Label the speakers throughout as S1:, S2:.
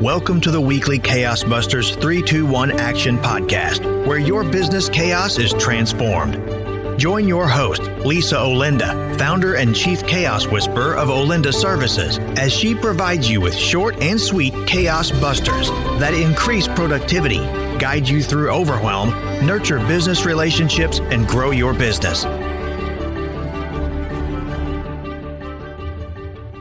S1: Welcome to the weekly Chaos Busters 321 Action Podcast, where your business chaos is transformed. Join your host, Lisa Olinda, founder and chief chaos whisperer of Olinda Services, as she provides you with short and sweet chaos busters that increase productivity, guide you through overwhelm, nurture business relationships, and grow your business.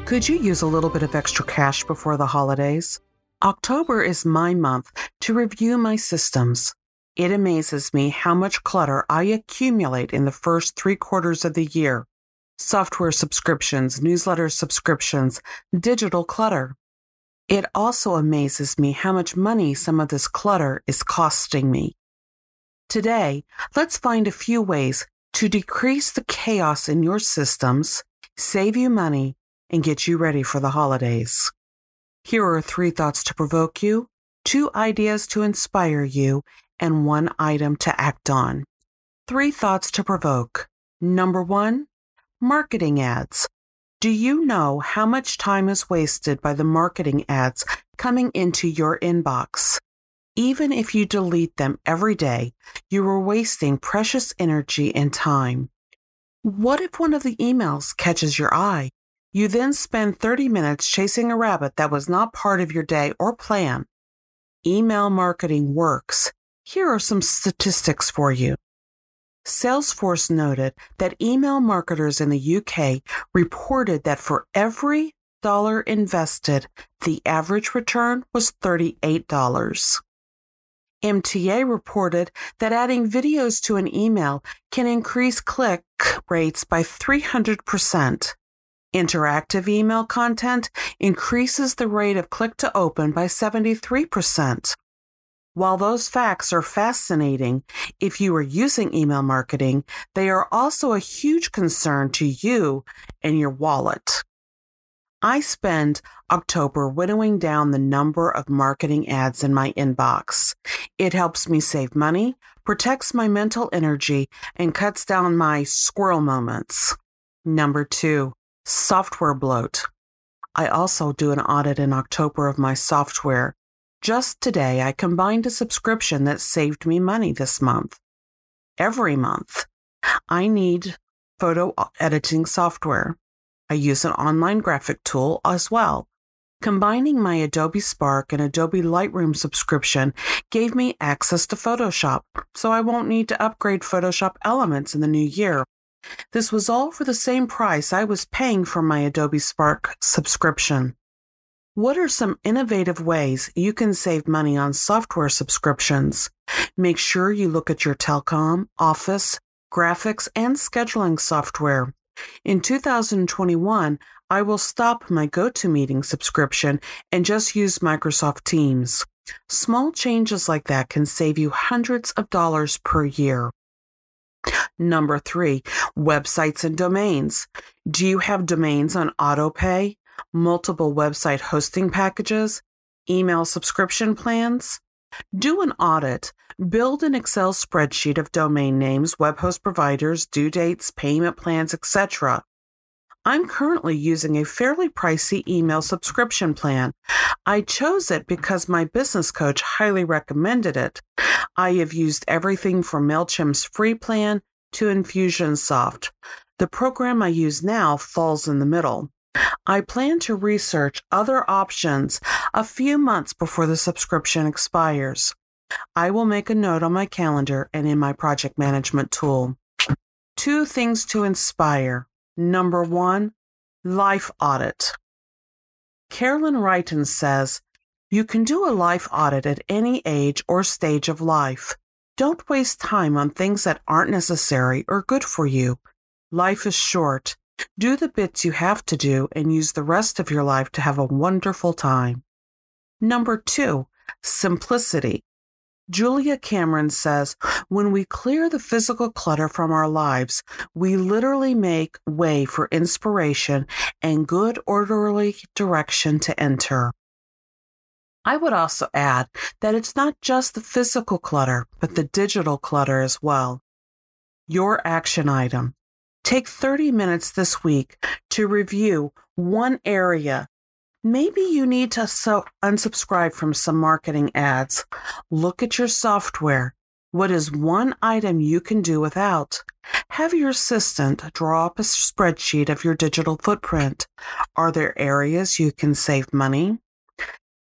S2: Could you use a little bit of extra cash before the holidays? October is my month to review my systems. It amazes me how much clutter I accumulate in the first three quarters of the year software subscriptions, newsletter subscriptions, digital clutter. It also amazes me how much money some of this clutter is costing me. Today, let's find a few ways to decrease the chaos in your systems, save you money, and get you ready for the holidays. Here are three thoughts to provoke you, two ideas to inspire you, and one item to act on. Three thoughts to provoke. Number one, marketing ads. Do you know how much time is wasted by the marketing ads coming into your inbox? Even if you delete them every day, you are wasting precious energy and time. What if one of the emails catches your eye? You then spend 30 minutes chasing a rabbit that was not part of your day or plan. Email marketing works. Here are some statistics for you. Salesforce noted that email marketers in the UK reported that for every dollar invested, the average return was $38. MTA reported that adding videos to an email can increase click rates by 300%. Interactive email content increases the rate of click to open by 73%. While those facts are fascinating, if you are using email marketing, they are also a huge concern to you and your wallet. I spend October winnowing down the number of marketing ads in my inbox. It helps me save money, protects my mental energy, and cuts down my squirrel moments. Number two, software bloat. I also do an audit in October of my software. Just today, I combined a subscription that saved me money this month. Every month, I need photo editing software. I use an online graphic tool as well. Combining my Adobe Spark and Adobe Lightroom subscription gave me access to Photoshop, so I won't need to upgrade Photoshop Elements in the new year. This was all for the same price I was paying for my Adobe Spark subscription. What are some innovative ways you can save money on software subscriptions? Make sure you look at your telecom, office, graphics, and scheduling software. In 2021, I will stop my GoToMeeting subscription and just use Microsoft Teams. Small changes like that can save you hundreds of dollars per year. Number three, websites and domains. Do you have domains on autopay, multiple website hosting packages, email subscription plans? Do an audit. Build an Excel spreadsheet of domain names, web host providers, due dates, payment plans, etc. I'm currently using a fairly pricey email subscription plan. I chose it because my business coach highly recommended it. I have used everything from MailChimp's free plan to Infusionsoft. The program I use now falls in the middle. I plan to research other options a few months before the subscription expires. I will make a note on my calendar and in my project management tool. Two things to inspire. Number one, life audit. Carolyn Righton says, You can do a life audit at any age or stage of life. Don't waste time on things that aren't necessary or good for you. Life is short. Do the bits you have to do and use the rest of your life to have a wonderful time. Number two, simplicity. Julia Cameron says, when we clear the physical clutter from our lives, we literally make way for inspiration and good orderly direction to enter. I would also add that it's not just the physical clutter, but the digital clutter as well. Your action item. Take 30 minutes this week to review one area Maybe you need to so- unsubscribe from some marketing ads. Look at your software. What is one item you can do without? Have your assistant draw up a spreadsheet of your digital footprint. Are there areas you can save money?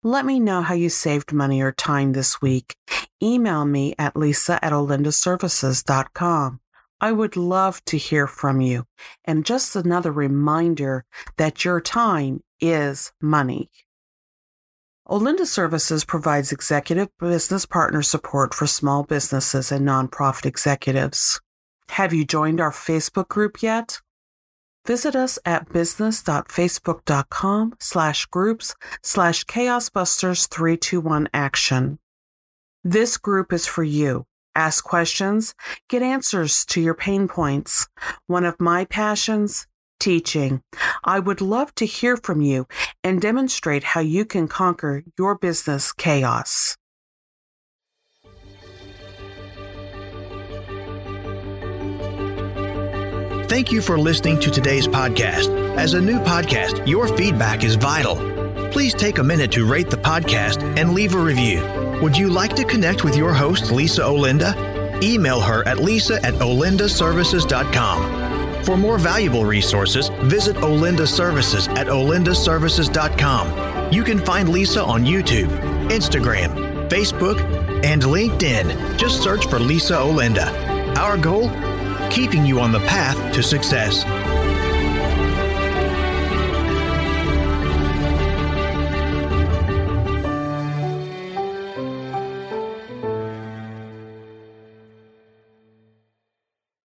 S2: Let me know how you saved money or time this week. Email me at lisa at olindaservices.com. I would love to hear from you. And just another reminder that your time is money. Olinda Services provides executive business partner support for small businesses and nonprofit executives. Have you joined our Facebook group yet? Visit us at business.facebook.com slash groups slash chaosbusters321 action. This group is for you. Ask questions, get answers to your pain points. One of my passions, teaching. I would love to hear from you and demonstrate how you can conquer your business chaos.
S1: Thank you for listening to today's podcast. As a new podcast, your feedback is vital. Please take a minute to rate the podcast and leave a review. Would you like to connect with your host, Lisa Olinda? Email her at lisa at olindaservices.com. For more valuable resources, visit Olinda Services at olindaservices.com. You can find Lisa on YouTube, Instagram, Facebook, and LinkedIn. Just search for Lisa Olinda. Our goal? Keeping you on the path to success.